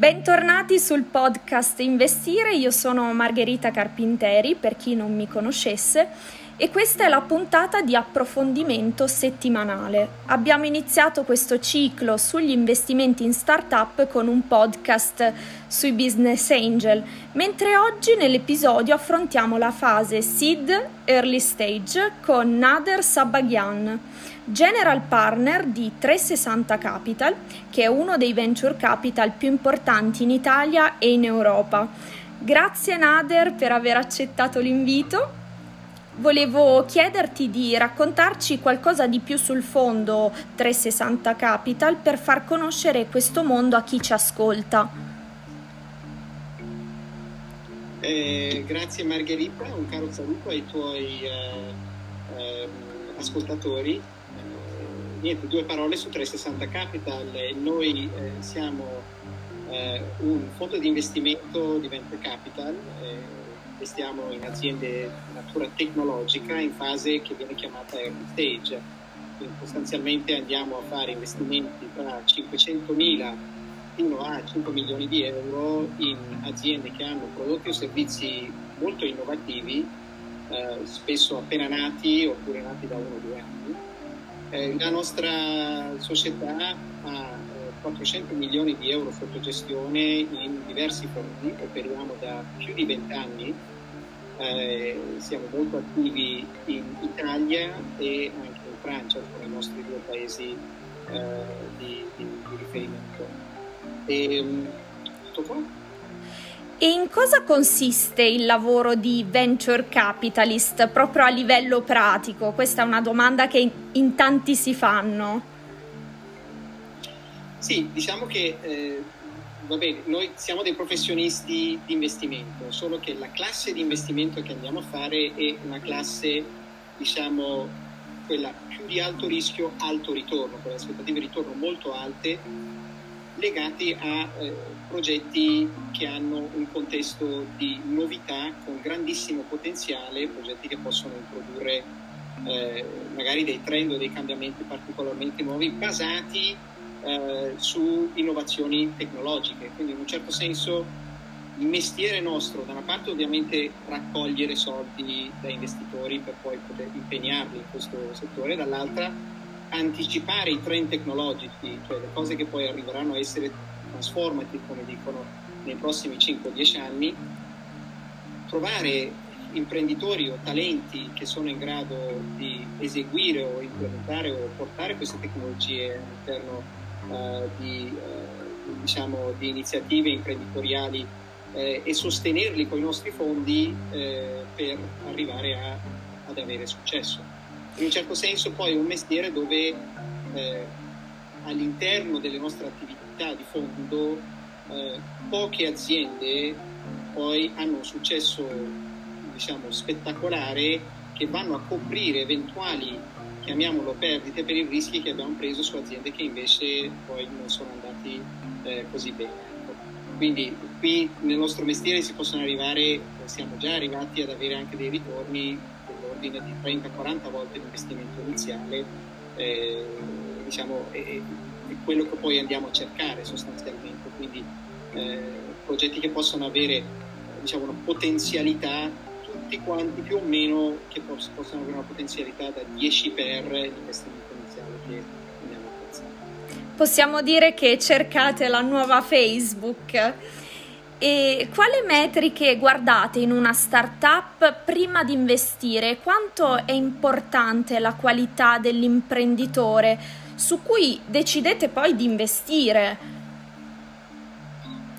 Bentornati sul podcast Investire, io sono Margherita Carpinteri, per chi non mi conoscesse, e questa è la puntata di approfondimento settimanale. Abbiamo iniziato questo ciclo sugli investimenti in startup con un podcast sui business angel, mentre oggi nell'episodio affrontiamo la fase seed early stage con Nader Sabaghian general partner di 360 Capital, che è uno dei venture capital più importanti in Italia e in Europa. Grazie Nader per aver accettato l'invito. Volevo chiederti di raccontarci qualcosa di più sul fondo 360 Capital per far conoscere questo mondo a chi ci ascolta. Eh, grazie Margherita, un caro saluto ai tuoi eh, eh, ascoltatori niente, due parole su 360 Capital. Noi eh, siamo eh, un fondo di investimento di venture capital, eh, investiamo in aziende di natura tecnologica in fase che viene chiamata early stage. Quindi sostanzialmente andiamo a fare investimenti tra 500.000 fino a 5 milioni di euro in aziende che hanno prodotti o servizi molto innovativi, eh, spesso appena nati oppure nati da uno o due anni eh, la nostra società ha 400 eh, milioni di euro sotto gestione in diversi fondi, operiamo da più di 20 anni, eh, siamo molto attivi in Italia e anche in Francia, sono i nostri due paesi eh, di, di, di, riferimento. E, mm, tutto qua. E in cosa consiste il lavoro di venture capitalist proprio a livello pratico? Questa è una domanda che in tanti si fanno. Sì, diciamo che eh, va bene, noi siamo dei professionisti di investimento, solo che la classe di investimento che andiamo a fare è una classe, diciamo, quella più di alto rischio, alto ritorno, con aspettative di ritorno molto alte legati a eh, progetti che hanno un contesto di novità con grandissimo potenziale, progetti che possono introdurre eh, magari dei trend o dei cambiamenti particolarmente nuovi basati eh, su innovazioni tecnologiche. Quindi in un certo senso il mestiere nostro, da una parte ovviamente raccogliere soldi da investitori per poi poter impegnarli in questo settore, dall'altra anticipare i trend tecnologici, cioè le cose che poi arriveranno a essere transformative, come dicono, nei prossimi 5-10 anni, trovare imprenditori o talenti che sono in grado di eseguire o implementare o portare queste tecnologie all'interno di, uh, diciamo, di, iniziative imprenditoriali eh, e sostenerli con i nostri fondi eh, per arrivare a, ad avere successo. In un certo senso poi è un mestiere dove eh, all'interno delle nostre attività di fondo eh, poche aziende poi hanno un successo diciamo spettacolare che vanno a coprire eventuali chiamiamolo perdite per i rischi che abbiamo preso su aziende che invece poi non sono andati eh, così bene. Ecco. Quindi qui nel nostro mestiere si possono arrivare, siamo già arrivati ad avere anche dei ritorni dell'ordine di 30-40 volte l'investimento iniziale, eh, diciamo, è, è, quello che poi andiamo a cercare sostanzialmente, quindi eh, progetti che possono avere diciamo, una potenzialità tutti quanti più o meno che poss- possono avere una potenzialità da 10 per l'investimento iniziale che andiamo a pensare. Possiamo dire che cercate la nuova Facebook e quali metriche guardate in una startup prima di investire? Quanto è importante la qualità dell'imprenditore su cui decidete poi di investire?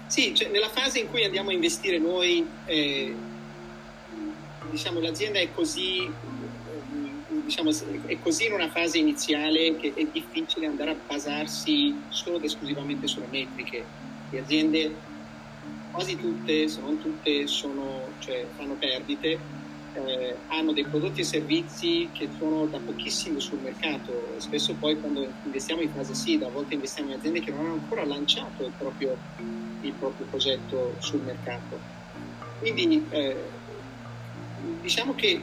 Sì, cioè nella fase in cui andiamo a investire noi, eh, diciamo l'azienda è così, eh, diciamo, è così in una fase iniziale che è difficile andare a basarsi solo ed esclusivamente sulle metriche. Le aziende quasi tutte, se non tutte, sono, cioè, fanno perdite, eh, hanno dei prodotti e servizi che sono da pochissimo sul mercato. Spesso poi quando investiamo in fase SID, a volte investiamo in aziende che non hanno ancora lanciato il proprio, il proprio progetto sul mercato. Quindi eh, diciamo che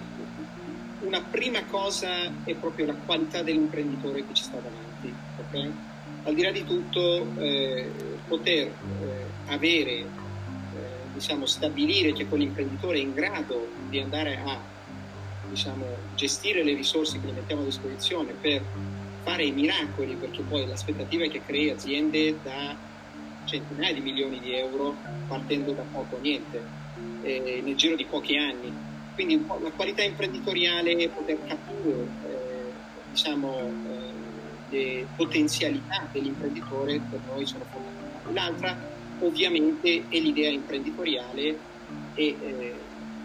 una prima cosa è proprio la qualità dell'imprenditore che ci sta davanti. Okay? al di là di tutto eh, poter eh, avere, eh, diciamo, stabilire che quell'imprenditore è in grado di andare a diciamo, gestire le risorse che gli mettiamo a disposizione per fare i miracoli, perché poi l'aspettativa è che crei aziende da centinaia di milioni di euro partendo da poco o niente, eh, nel giro di pochi anni. Quindi la qualità imprenditoriale, poter capire eh, diciamo, eh, le potenzialità dell'imprenditore per noi sono fondamentali. L'altra ovviamente è l'idea imprenditoriale e eh,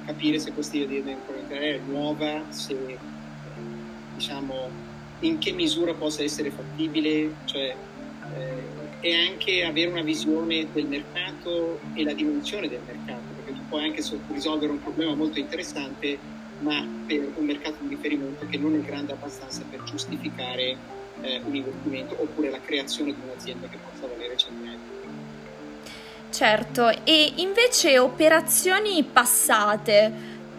capire se questa idea imprenditoriale è nuova, se eh, diciamo in che misura possa essere fattibile, cioè eh, e anche avere una visione del mercato e la dimensione del mercato, puoi anche risolvere un problema molto interessante, ma per un mercato di riferimento che non è grande abbastanza per giustificare eh, un investimento oppure la creazione di un'azienda che possa valere centinaia di Certo, e invece operazioni passate,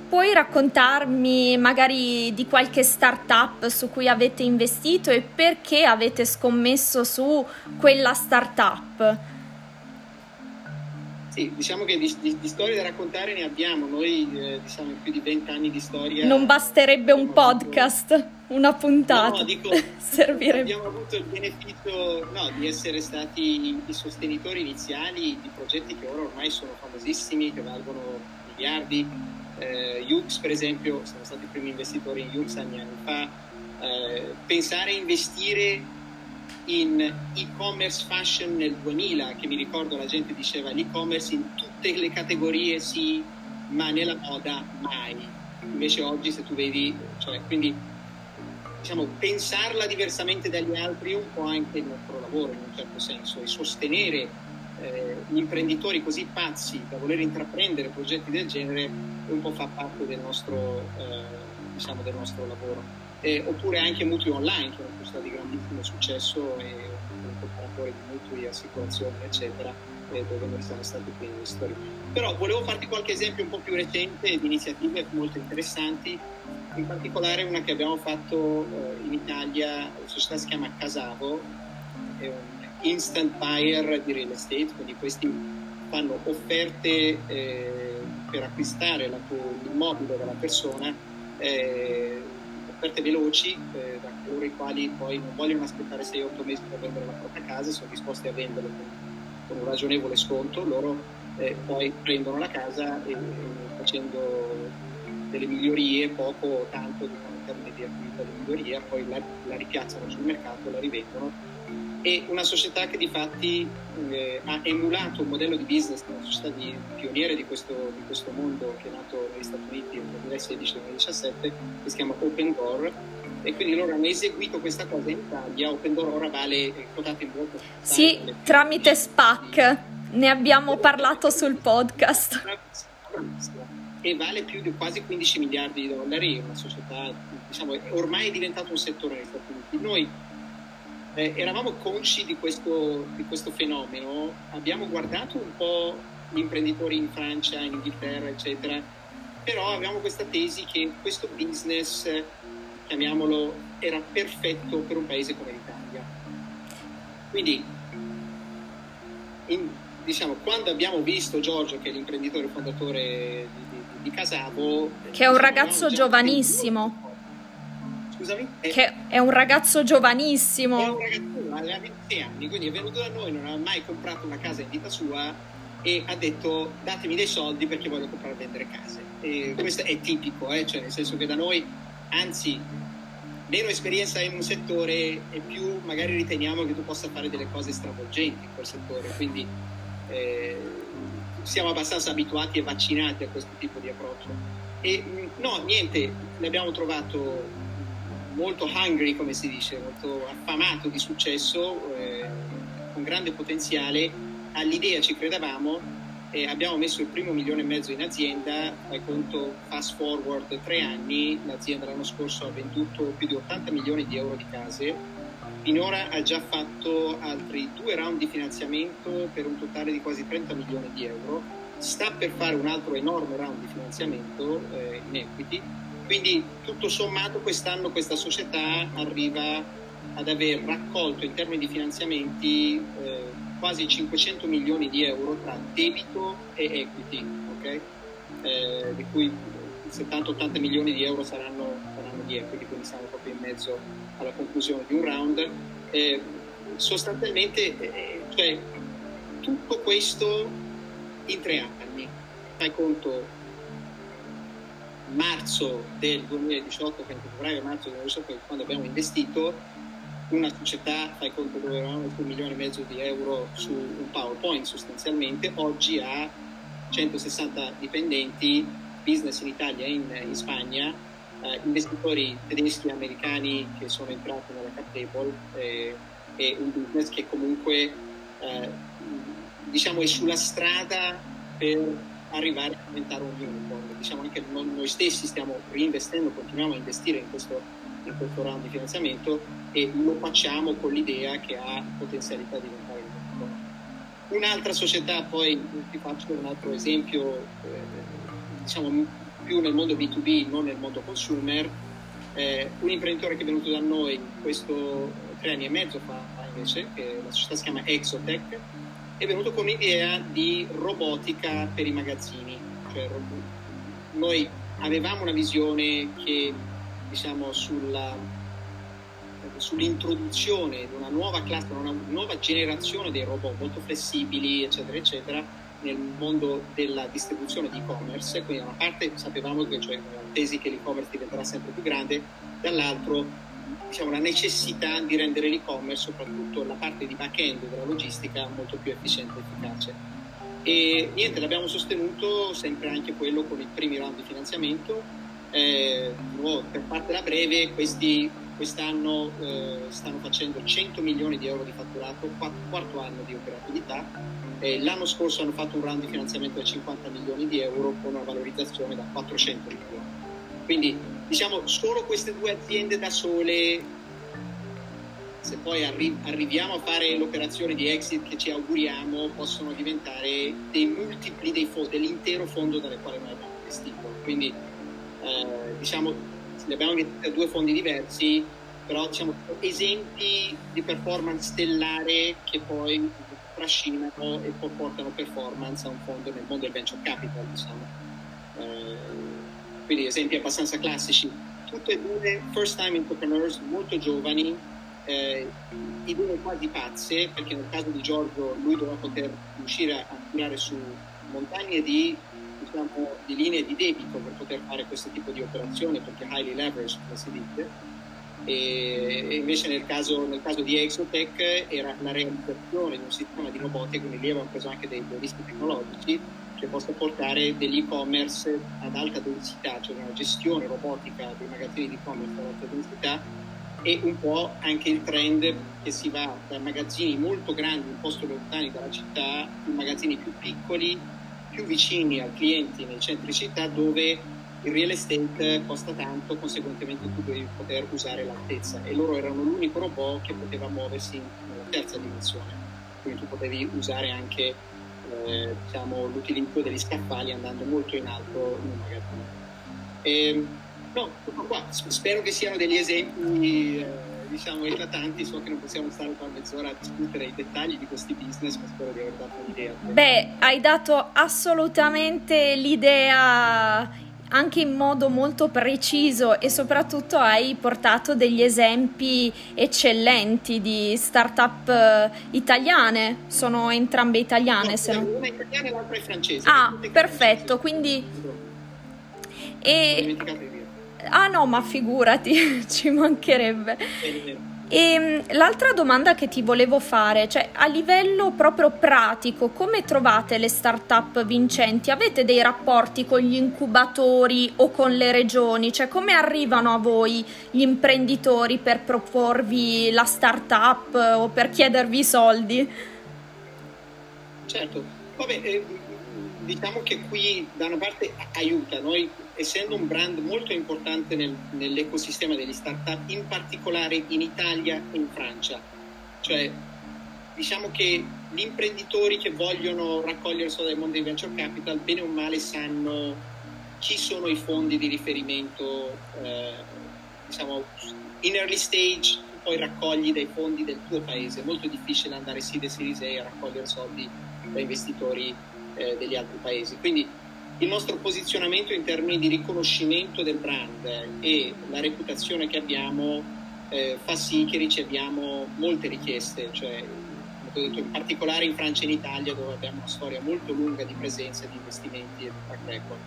puoi raccontarmi magari di qualche startup su cui avete investito e perché avete scommesso su quella startup? Sì, diciamo che di, di, di, storie da raccontare ne abbiamo, noi eh, diciamo più di vent'anni di storia. Non basterebbe un podcast, avuto... una puntata. No, dico, Servirebbe. abbiamo avuto il beneficio no, di essere stati i sostenitori iniziali di progetti che ora ormai sono famosissimi, che valgono miliardi eh, Yux per esempio, siamo stati i primi investitori in Yux anni, anni fa, eh, pensare a investire in e-commerce fashion nel 2000, che mi ricordo la gente diceva l'e-commerce in tutte le categorie sì, ma nella moda mai. Invece oggi se tu vedi, cioè, quindi diciamo, pensarla diversamente dagli altri è un po' anche il nostro lavoro in un certo senso e sostenere eh, gli imprenditori così pazzi da voler intraprendere progetti del genere un po' fa parte del nostro, eh, diciamo del nostro lavoro. Eh, oppure anche mutui online, che è una cosa di grandissimo successo e un comparatore di mutui, assicurazioni, eccetera, eh, dove noi siamo stati investitori. Però volevo farti qualche esempio un po' più recente di iniziative molto interessanti, in particolare una che abbiamo fatto eh, in Italia, la società si chiama Casavo, è un instant buyer di real estate, quindi questi fanno offerte eh, per acquistare la, l'immobile dalla persona, eh, offerte veloci eh, da coloro i quali poi non vogliono aspettare 6-8 mesi per vendere la propria casa, sono disposti a venderla con, un ragionevole sconto, loro eh, poi prendono la casa e, facendo delle migliorie, poco o tanto in termini di attività di miglioria, poi la, la ripiazzano sul mercato, la rivendono e una società che di fatti eh, ha emulato un modello di business, una società di, pioniere di questo, di questo, mondo che è nato negli Stati Uniti nel 2016-2017, che si chiama Open Door, e quindi loro hanno eseguito questa cosa in Italia. Open Door ora vale quotato in borsa. Sì, tramite SPAC, ne abbiamo parlato sul podcast. E vale più di quasi 15 miliardi di dollari, una società, diciamo, ormai è diventato un settore negli Stati Uniti. Noi eh, eravamo consci di questo, di questo, fenomeno, abbiamo guardato un po' gli imprenditori in Francia, in Inghilterra, eccetera, però avevamo questa tesi che questo business, chiamiamolo, era perfetto per un paese come l'Italia. Quindi, in, diciamo, quando abbiamo visto Giorgio, che è l'imprenditore fondatore di, di, di Casavo, che è un ragazzo giovanissimo scusami? È, che è un ragazzo giovanissimo. È un ragazzino, aveva 26 anni, quindi è venuto da noi, non aveva mai comprato una casa in vita sua e ha detto datemi dei soldi perché voglio comprare e vendere case. E questo è tipico, eh? cioè nel senso che da noi, anzi, meno esperienza in un settore e più magari riteniamo che tu possa fare delle cose stravolgenti in quel settore, quindi eh, siamo abbastanza abituati e vaccinati a questo tipo di approccio. E no, niente, l'abbiamo trovato molto hungry, come si dice, molto affamato di successo, eh, con grande potenziale. All'idea ci credevamo e abbiamo messo il primo milione e mezzo in azienda, fai conto fast forward tre anni, l'azienda l'anno scorso ha venduto più di 80 milioni di euro di case, finora ha già fatto altri due round di finanziamento per un totale di quasi 30 milioni di euro, sta per fare un altro enorme round di finanziamento eh, in equity quindi tutto sommato quest'anno questa società arriva ad aver raccolto in termini di finanziamenti eh, quasi 500 milioni di euro tra debito e equity, okay? eh, di cui 70-80 milioni di euro saranno, saranno, di equity, quindi siamo proprio in mezzo alla conclusione di un round. Eh, sostanzialmente, cioè, tutto questo in tre anni. Fai conto, marzo del 2018, febbraio-marzo del 2018, quando abbiamo investito, una società, fai conto dove avevamo un milione e mezzo di euro su un PowerPoint sostanzialmente, oggi ha 160 dipendenti, business in Italia e in, in Spagna, eh, investitori tedeschi e americani che sono entrati nella cap table eh, e un business che comunque eh, diciamo è sulla strada per arrivare a diventare un unicorn. Diciamo anche noi stessi stiamo reinvestendo, continuiamo a investire in questo in questo round di finanziamento e lo facciamo con l'idea che ha potenzialità di diventare un Un'altra società, poi ti faccio un altro esempio, eh, diciamo più nel mondo B2B, non nel mondo consumer, eh, un imprenditore che è venuto da noi questo tre anni e mezzo fa invece, che la società si chiama Exotech, è venuto con l'idea di robotica per i magazzini. Cioè, noi avevamo una visione che diciamo, sulla, sull'introduzione di una nuova classe, una nuova generazione dei robot molto flessibili, eccetera, eccetera, nel mondo della distribuzione di e-commerce. Quindi da una parte sapevamo che cioè, tesi che l'e-commerce diventerà sempre più grande, dall'altro diciamo, la necessità di rendere l'e-commerce, soprattutto la parte di back-end della logistica, molto più efficiente e efficace. E niente, l'abbiamo sostenuto sempre anche quello con i primi round di finanziamento eh, per fartela breve, questi quest'anno eh, stanno facendo 100 milioni di euro di fatturato, quarto, quarto anno di operatività. Eh, l'anno scorso hanno fatto un round di finanziamento da 50 milioni di euro con una valorizzazione da 400 milioni. Quindi diciamo solo queste due aziende da sole, se poi arri- arriviamo a fare l'operazione di exit che ci auguriamo, possono diventare dei multipli dei fondi, dell'intero fondo dalle quali noi abbiamo investito. Quindi eh, diciamo, li abbiamo investiti a due fondi diversi, però diciamo, esempi di performance stellare che poi trascinano e portano performance a un fondo nel mondo del venture capital, diciamo. Eh, quindi esempi abbastanza classici. Tutte e due first time entrepreneurs molto giovani, eh, idee quasi pazze, perché nel caso di Giorgio lui doveva poter riuscire a tirare su montagne di diciamo, di linee di debito per poter fare questo tipo di operazioni, perché highly leveraged, come si dice. E, invece nel caso, nel caso, di Exotech era la realizzazione di un sistema di robotica, quindi lì avevamo preso anche dei, dei rischi tecnologici che possa portare degli e-commerce ad alta densità, cioè una gestione robotica dei magazzini di e-commerce ad alta densità e un po' anche il trend che si va da magazzini molto grandi in posti lontani dalla città in magazzini più piccoli più vicini al cliente nei centri città dove il real estate costa tanto, conseguentemente tu devi poter usare l'altezza. E loro erano l'unico robot che poteva muoversi nella terza dimensione, quindi tu potevi usare anche eh, diciamo, l'utilizzo degli scaffali andando molto in alto in un magazzino. E, ehm, no, tutto qua, spero che siano degli esempi. Eh, diciamo eclatanti, so che non possiamo stare qua mezz'ora a discutere i dettagli di questi business, ma spero di aver dato un'idea. Beh, hai dato assolutamente l'idea anche in modo molto preciso e soprattutto hai portato degli esempi eccellenti di start-up eh, italiane, sono entrambe italiane. No, se non... Una è italiana e l'altra è francese. Ah, perfetto, quindi... E... Ah no, ma figurati, ci mancherebbe. E ehm, l'altra domanda che ti volevo fare, cioè a livello proprio pratico, come trovate le start-up vincenti? Avete dei rapporti con gli incubatori o con le regioni? Cioè come arrivano a voi gli imprenditori per proporvi la start-up o per chiedervi i soldi? Certo, vabbè, eh, diciamo che qui da una parte aiuta, noi essendo un brand molto importante nel, nell'ecosistema degli startup, in particolare in Italia e in Francia. Cioè, diciamo che gli imprenditori che vogliono raccogliere soldi dal mondo di venture capital, bene o male, sanno chi sono i fondi di riferimento, eh, diciamo, in early stage, poi raccogli dai fondi del tuo paese. È molto difficile andare sì e Series A a raccogliere soldi da investitori eh, degli altri paesi. Quindi il nostro posizionamento in termini di riconoscimento del brand e la reputazione che abbiamo eh, fa sì che riceviamo molte richieste, cioè, detto, in particolare in Francia e in Italia dove abbiamo una storia molto lunga di presenza, di investimenti e di track record.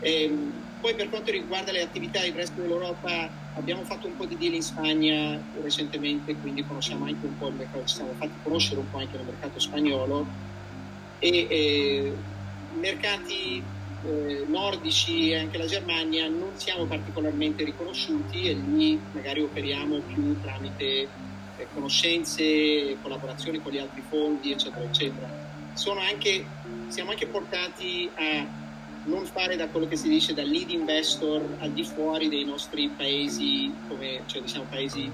E, ehm, poi per quanto riguarda le attività del resto dell'Europa abbiamo fatto un po' di deal in Spagna recentemente, quindi conosciamo anche un po' il mercato, ci siamo fatti conoscere un po' anche il mercato spagnolo e, e mercati eh, nordici e anche la Germania non siamo particolarmente riconosciuti e lì magari operiamo più tramite eh, conoscenze, collaborazioni con gli altri fondi, eccetera, eccetera. Anche, siamo anche portati a non fare da quello che si dice da lead investor al di fuori dei nostri paesi, come cioè diciamo paesi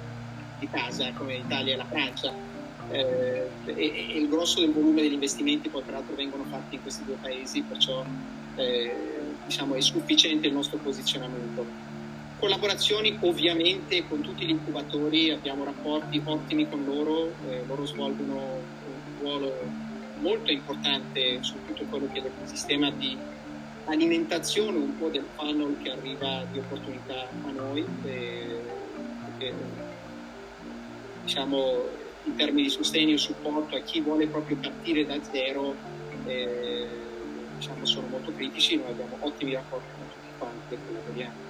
di casa, come l'Italia e la Francia eh, e, e, il grosso del volume degli investimenti poi tra l'altro vengono fatti in questi due paesi, perciò eh, diciamo, è sufficiente il nostro posizionamento. Collaborazioni ovviamente con tutti gli incubatori, abbiamo rapporti ottimi con loro, eh, loro svolgono un ruolo molto importante su tutto quello che è l'ecosistema di alimentazione un po' del funnel che arriva di opportunità a noi, eh, perché diciamo in termini di sostegno e supporto a chi vuole proprio partire da zero eh, diciamo, sono molto critici, noi abbiamo ottimi rapporti con tutti quanti e collaboriamo.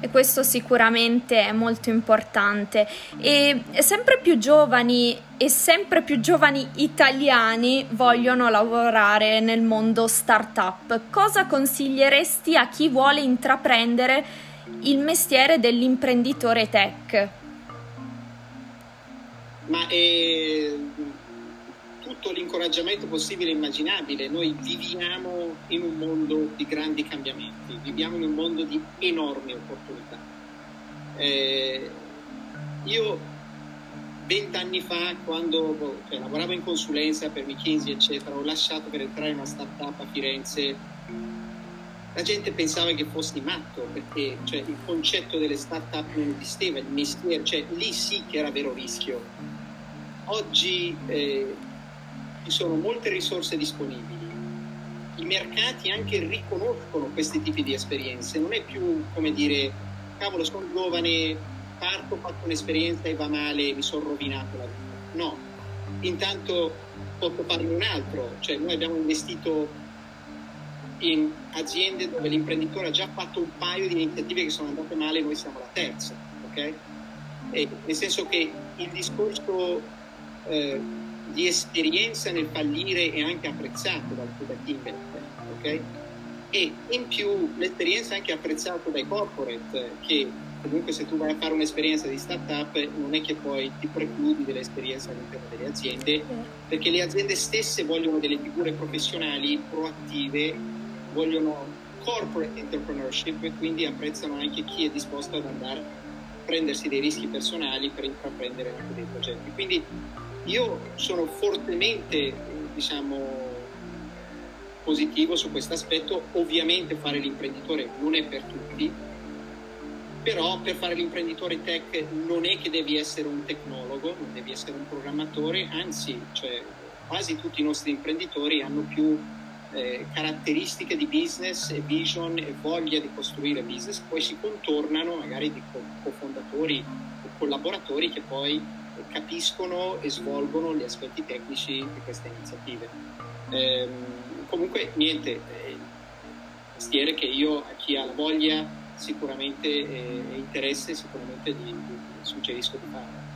E questo sicuramente è molto importante. E sempre più giovani e sempre più giovani italiani vogliono lavorare nel mondo startup. Cosa consiglieresti a chi vuole intraprendere il mestiere dell'imprenditore tech? Ma è tutto l'incoraggiamento possibile e immaginabile. Noi viviamo in un mondo di grandi cambiamenti, viviamo in un mondo di enormi opportunità. Eh, io vent'anni fa, quando cioè, lavoravo in consulenza per McKinsey, eccetera, ho lasciato per entrare in una startup a Firenze. La gente pensava che fossi matto perché cioè, il concetto delle startup non esisteva, il mestiere, cioè lì sì che era vero rischio Oggi eh, ci sono molte risorse disponibili, i mercati anche riconoscono questi tipi di esperienze, non è più come dire, cavolo, sono giovane, parto, fatto un'esperienza e va male, mi sono rovinato la vita. No, intanto posso farne un altro, cioè noi abbiamo investito in aziende dove l'imprenditore ha già fatto un paio di iniziative che sono andate male, noi siamo la terza, ok? E nel senso che il discorso eh, di esperienza nel fallire è anche apprezzato dal da ok? E in più l'esperienza è anche apprezzata dai corporate che comunque se tu vai a fare un'esperienza di startup non è che poi ti precludi dell'esperienza all'interno delle aziende perché le aziende stesse vogliono delle figure professionali proattive, vogliono corporate entrepreneurship e quindi apprezzano anche chi è disposto ad andare a prendersi dei rischi personali per intraprendere anche dei progetti. Quindi io sono fortemente, diciamo, positivo su questo aspetto. Ovviamente fare l'imprenditore non è per tutti, però per fare l'imprenditore tech non è che devi essere un tecnologo, non devi essere un programmatore, anzi, cioè, quasi tutti i nostri imprenditori hanno più eh, caratteristiche di business e vision e voglia di costruire business, poi si contornano magari di cofondatori o collaboratori che poi capiscono e svolgono gli aspetti tecnici di queste iniziative. Eh, comunque niente, è un mestiere che io a chi ha la voglia sicuramente e interesse sicuramente gli, gli suggerisco di fare.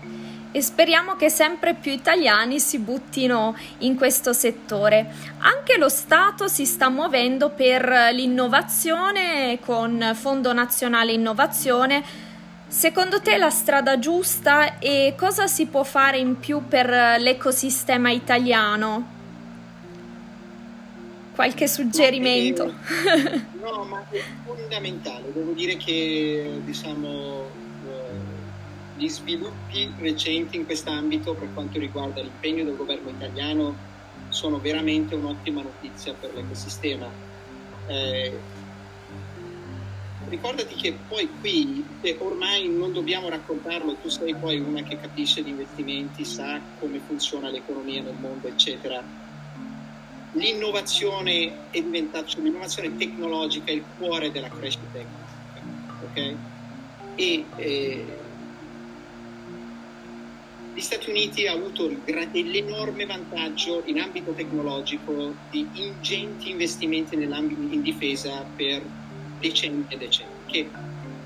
E speriamo che sempre più italiani si buttino in questo settore. Anche lo Stato si sta muovendo per l'innovazione con Fondo Nazionale Innovazione Secondo te la strada giusta e cosa si può fare in più per l'ecosistema italiano? Qualche suggerimento? No, ma è fondamentale. Devo dire che diciamo, eh, gli sviluppi recenti in quest'ambito per quanto riguarda l'impegno del governo italiano sono veramente un'ottima notizia per l'ecosistema. Eh, ricordati che poi qui ormai non dobbiamo raccontarlo, tu sei poi una che capisce di investimenti, sa come funziona l'economia nel mondo, eccetera. L'innovazione è diventata, cioè l'innovazione tecnologica è il cuore della crescita economica, ok? E eh, gli Stati Uniti hanno avuto l'enorme vantaggio in ambito tecnologico di ingenti investimenti in difesa per decenni e decenni, che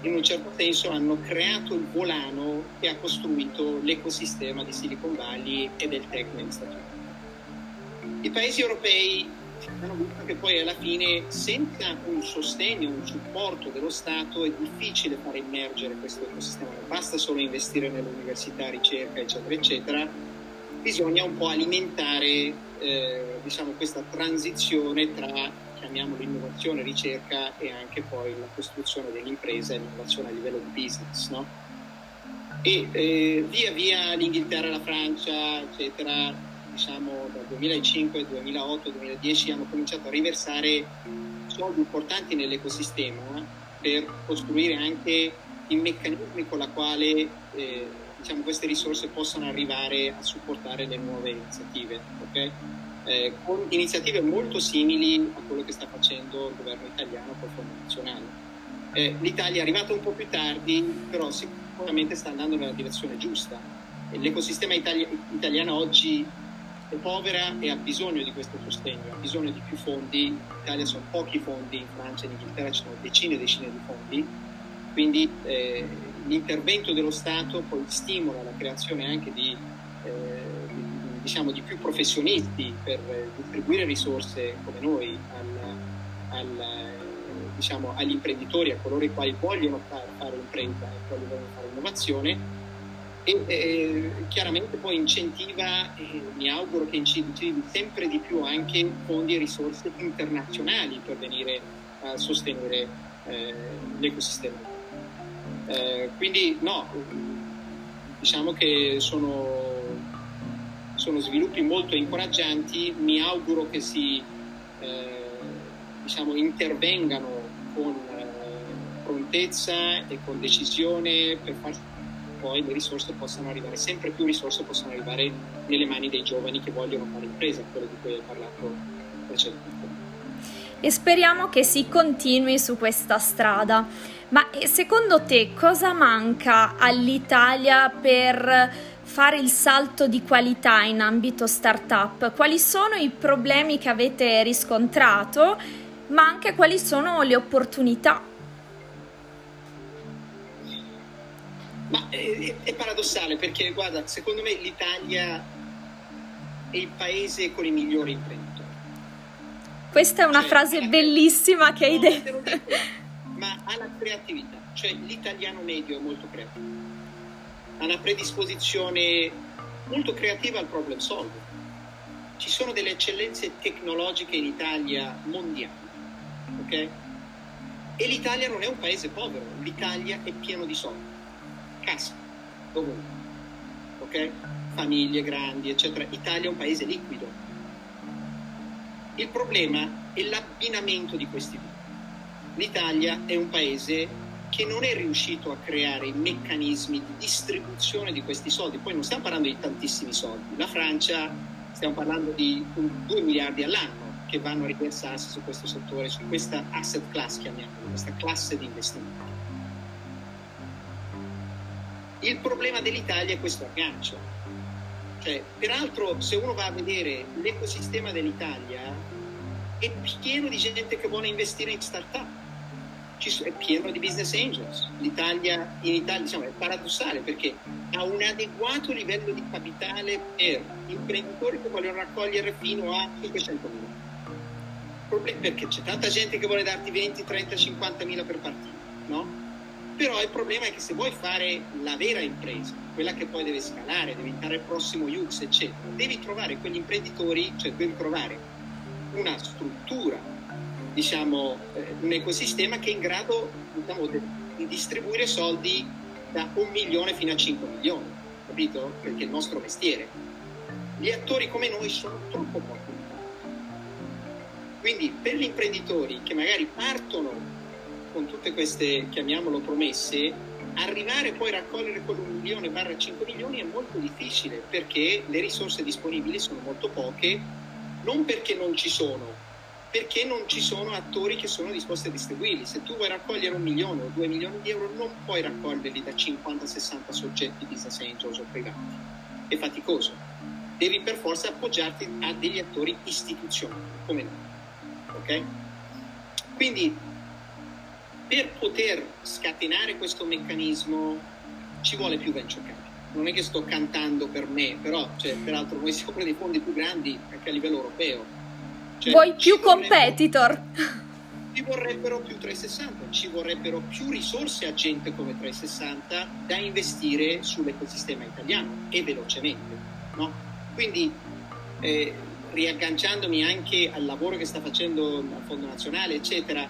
in un certo senso hanno creato il volano che ha costruito l'ecosistema di Silicon Valley e del tech negli Stati Uniti. I paesi europei hanno visto che poi alla fine senza un sostegno, un supporto dello Stato è difficile far emergere questo ecosistema, non basta solo investire nell'università, ricerca, eccetera, eccetera, bisogna un po' alimentare eh, diciamo, questa transizione tra, chiamiamolo innovazione, ricerca e anche poi la costruzione dell'impresa e l'innovazione a livello di business. No? E eh, via via l'Inghilterra, la Francia, eccetera, diciamo, dal 2005, 2008, 2010 hanno cominciato a riversare soldi importanti nell'ecosistema per costruire anche i meccanismi con la quale eh, diciamo, queste risorse possano arrivare a supportare le nuove iniziative. Okay? Eh, con iniziative molto simili a quello che sta facendo il governo italiano col Fondo Nazionale. Eh, L'Italia è arrivata un po' più tardi, però sicuramente sta andando nella direzione giusta. L'ecosistema itali- italiano oggi è povera e ha bisogno di questo sostegno, ha bisogno di più fondi. In Italia sono pochi fondi, in Francia e in Inghilterra ci sono decine e decine di fondi, quindi eh, l'intervento dello Stato poi stimola la creazione anche di, diciamo, di più professionisti per distribuire risorse come noi al, al, diciamo, agli imprenditori, a coloro i quali vogliono fare, fare impresa e quali vogliono fare innovazione e eh, chiaramente poi incentiva, eh, mi auguro che incentivi sempre di più anche fondi e risorse internazionali per venire a sostenere eh, l'ecosistema. Eh, quindi no, diciamo che sono, sono, sviluppi molto incoraggianti, mi auguro che si eh, diciamo, intervengano con eh, prontezza e con decisione per far poi le risorse possano arrivare, sempre più risorse possono arrivare nelle mani dei giovani che vogliono fare impresa, quello di cui hai parlato precedentemente. E speriamo che si continui su questa strada. Ma eh, secondo te cosa manca all'Italia per fare il salto di qualità in ambito startup? Quali sono i problemi che avete riscontrato, ma anche quali sono le opportunità? Ma è, è, paradossale perché, guarda, secondo me l'Italia è il paese con i migliori imprenditori. Questa è una cioè, frase bellissima che hai detto. Ma ha la creatività, cioè l'italiano medio è molto creativo. Ha una predisposizione molto creativa al problem solving. Ci sono delle eccellenze tecnologiche in Italia mondiali, ok? E l'Italia non è un paese povero, l'Italia è pieno di soldi casa, dovunque, ok? Famiglie grandi, eccetera. Italia è un paese liquido. Il problema è l'abbinamento di questi due. L'Italia è un paese che non è riuscito a creare i meccanismi di distribuzione di questi soldi. Poi non stiamo parlando di tantissimi soldi. La Francia, stiamo parlando di 2 miliardi all'anno che vanno a riversarsi su questo settore, su questa asset class, chiamiamola, questa classe di investimenti. Il problema dell'Italia è questo aggancio. Cioè, peraltro, se uno va a vedere l'ecosistema dell'Italia, è pieno di gente che vuole investire in start-up, è pieno di business angels. L'Italia, in Italia diciamo, è paradossale perché ha un adeguato livello di capitale per imprenditori che vogliono raccogliere fino a 500 mila. Perché c'è tanta gente che vuole darti 20, 30, 50 mila per partita, no? Però il problema è che se vuoi fare la vera impresa, quella che poi deve scalare, diventare il prossimo UX, eccetera, devi trovare quegli imprenditori, cioè devi trovare una struttura, diciamo, eh, un ecosistema che è in grado diciamo, di distribuire soldi da un milione fino a 5 milioni, capito? Perché è il nostro mestiere. Gli attori come noi sono troppo pochi. Quindi per gli imprenditori che magari partono con tutte queste, chiamiamolo promesse, arrivare poi a raccogliere quell'un milione barra 5 milioni è molto difficile perché le risorse disponibili sono molto poche, non perché non ci sono, perché non ci sono attori che sono disposti a distribuirli. Se tu vuoi raccogliere un milione o due milioni di euro, non puoi raccoglierli da 50-60 soggetti business o privati. È faticoso. Devi per forza appoggiarti a degli attori istituzionali, come noi. Ok? Quindi, per poter scatenare questo meccanismo ci vuole più venture capital. Non è che sto cantando per me, però, cioè, peraltro, noi siamo dei fondi più grandi anche a livello europeo cioè, Vuoi più competitor? Ci vorrebbero più 360, ci vorrebbero più risorse a gente come 360 da investire sull'ecosistema italiano e velocemente. No? Quindi, eh, riagganciandomi anche al lavoro che sta facendo il Fondo Nazionale, eccetera,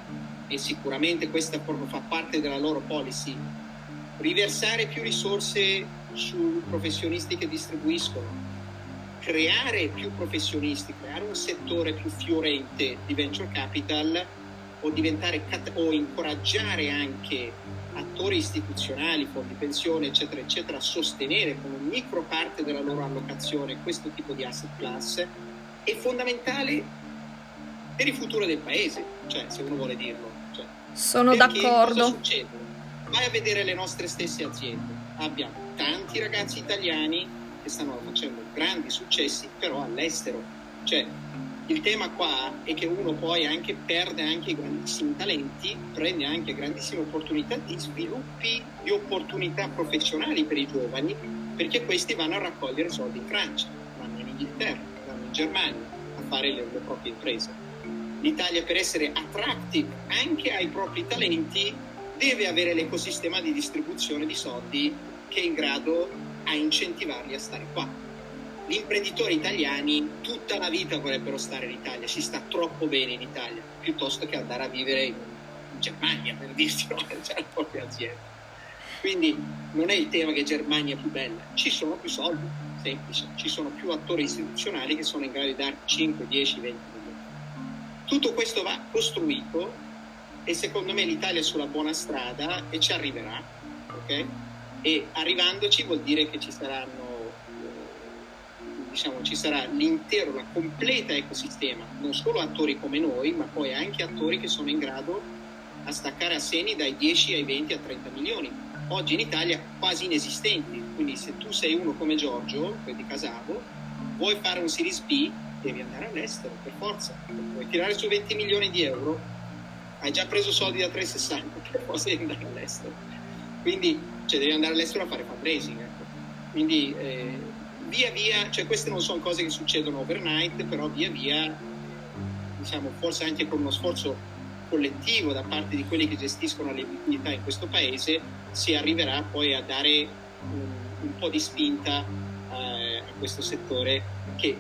e sicuramente questa proprio fa parte della loro policy, riversare più risorse su professionisti che distribuiscono, creare più professionisti, creare un settore più fiorente di venture capital o, o incoraggiare anche attori istituzionali, fondi pensione, eccetera, eccetera, a sostenere con una micro parte della loro allocazione questo tipo di asset class è fondamentale per il futuro del paese, cioè se uno vuole dirlo. Cioè, Sono d'accordo. Vai a vedere le nostre stesse aziende. Abbiamo tanti ragazzi italiani che stanno facendo grandi successi, però all'estero. Cioè, il tema qua è che uno poi anche perde anche grandissimi talenti, prende anche grandissime opportunità di sviluppi di opportunità professionali per i giovani, perché questi vanno a raccogliere soldi in Francia, vanno in Inghilterra, vanno in Germania a fare le, le proprie imprese. L'Italia per essere attractive anche ai propri talenti deve avere l'ecosistema di distribuzione di soldi che è in grado a incentivarli a stare qua. Gli imprenditori italiani tutta la vita vorrebbero stare in Italia, si sta troppo bene in Italia, piuttosto che andare a vivere in, Germania, per dirsi, no? c'è la propria azienda. Quindi non è il tema che Germania è più bella, ci sono più soldi, semplice, ci sono più attori istituzionali che sono in grado di dare 5, 10, 20 milioni. Tutto questo va costruito e secondo me l'Italia è sulla buona strada e ci arriverà, ok? E arrivandoci vuol dire che ci saranno diciamo ci sarà l'intero, la completa ecosistema, non solo attori come noi, ma poi anche attori che sono in grado a staccare assegni dai 10 ai 20 a 30 milioni. Oggi in Italia quasi inesistenti, quindi se tu sei uno come Giorgio, di Casavo, vuoi fare un Series B, devi andare all'estero per forza. Vuoi tirare su 20 milioni di euro, hai già preso soldi da 360, per forza devi andare all'estero. Quindi cioè, devi andare all'estero a fare fundraising. Ecco. Quindi eh, via via, cioè queste non sono cose che succedono overnight, però via via, diciamo, forse anche con uno sforzo collettivo da parte di quelli che gestiscono le liquidità in questo paese, si arriverà poi a dare un, un po' di spinta eh, a questo settore che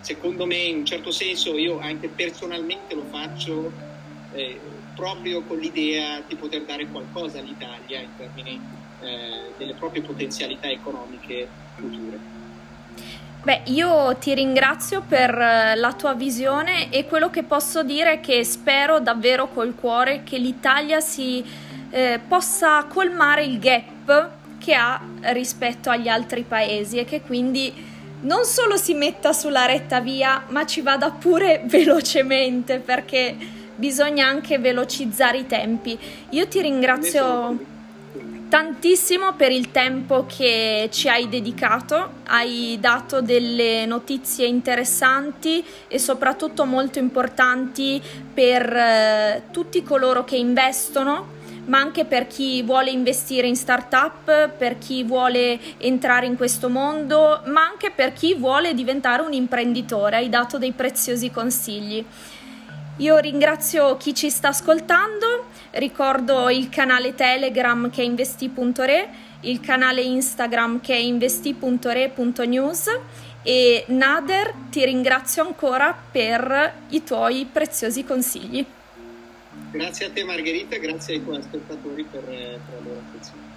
secondo me in un certo senso io anche personalmente lo faccio eh, proprio con l'idea di poter dare qualcosa all'Italia in termini eh, delle proprie potenzialità economiche future. Beh, io ti ringrazio per eh, la tua visione e quello che posso dire è che spero davvero col cuore che l'Italia si eh, possa colmare il gap che ha rispetto agli altri paesi e che quindi non solo si metta sulla retta via, ma ci vada pure velocemente perché bisogna anche velocizzare i tempi. Io ti ringrazio tantissimo per il tempo che ci hai dedicato, hai dato delle notizie interessanti e soprattutto molto importanti per eh, tutti coloro che investono ma anche per chi vuole investire in startup, per chi vuole entrare in questo mondo, ma anche per chi vuole diventare un imprenditore. Hai dato dei preziosi consigli. Io ringrazio chi ci sta ascoltando, ricordo il canale Telegram che è investi.re, il canale Instagram che è investi.re.news e Nader ti ringrazio ancora per i tuoi preziosi consigli. Grazie a te Margherita, grazie ai tuoi ascoltatori per, per la loro attenzione.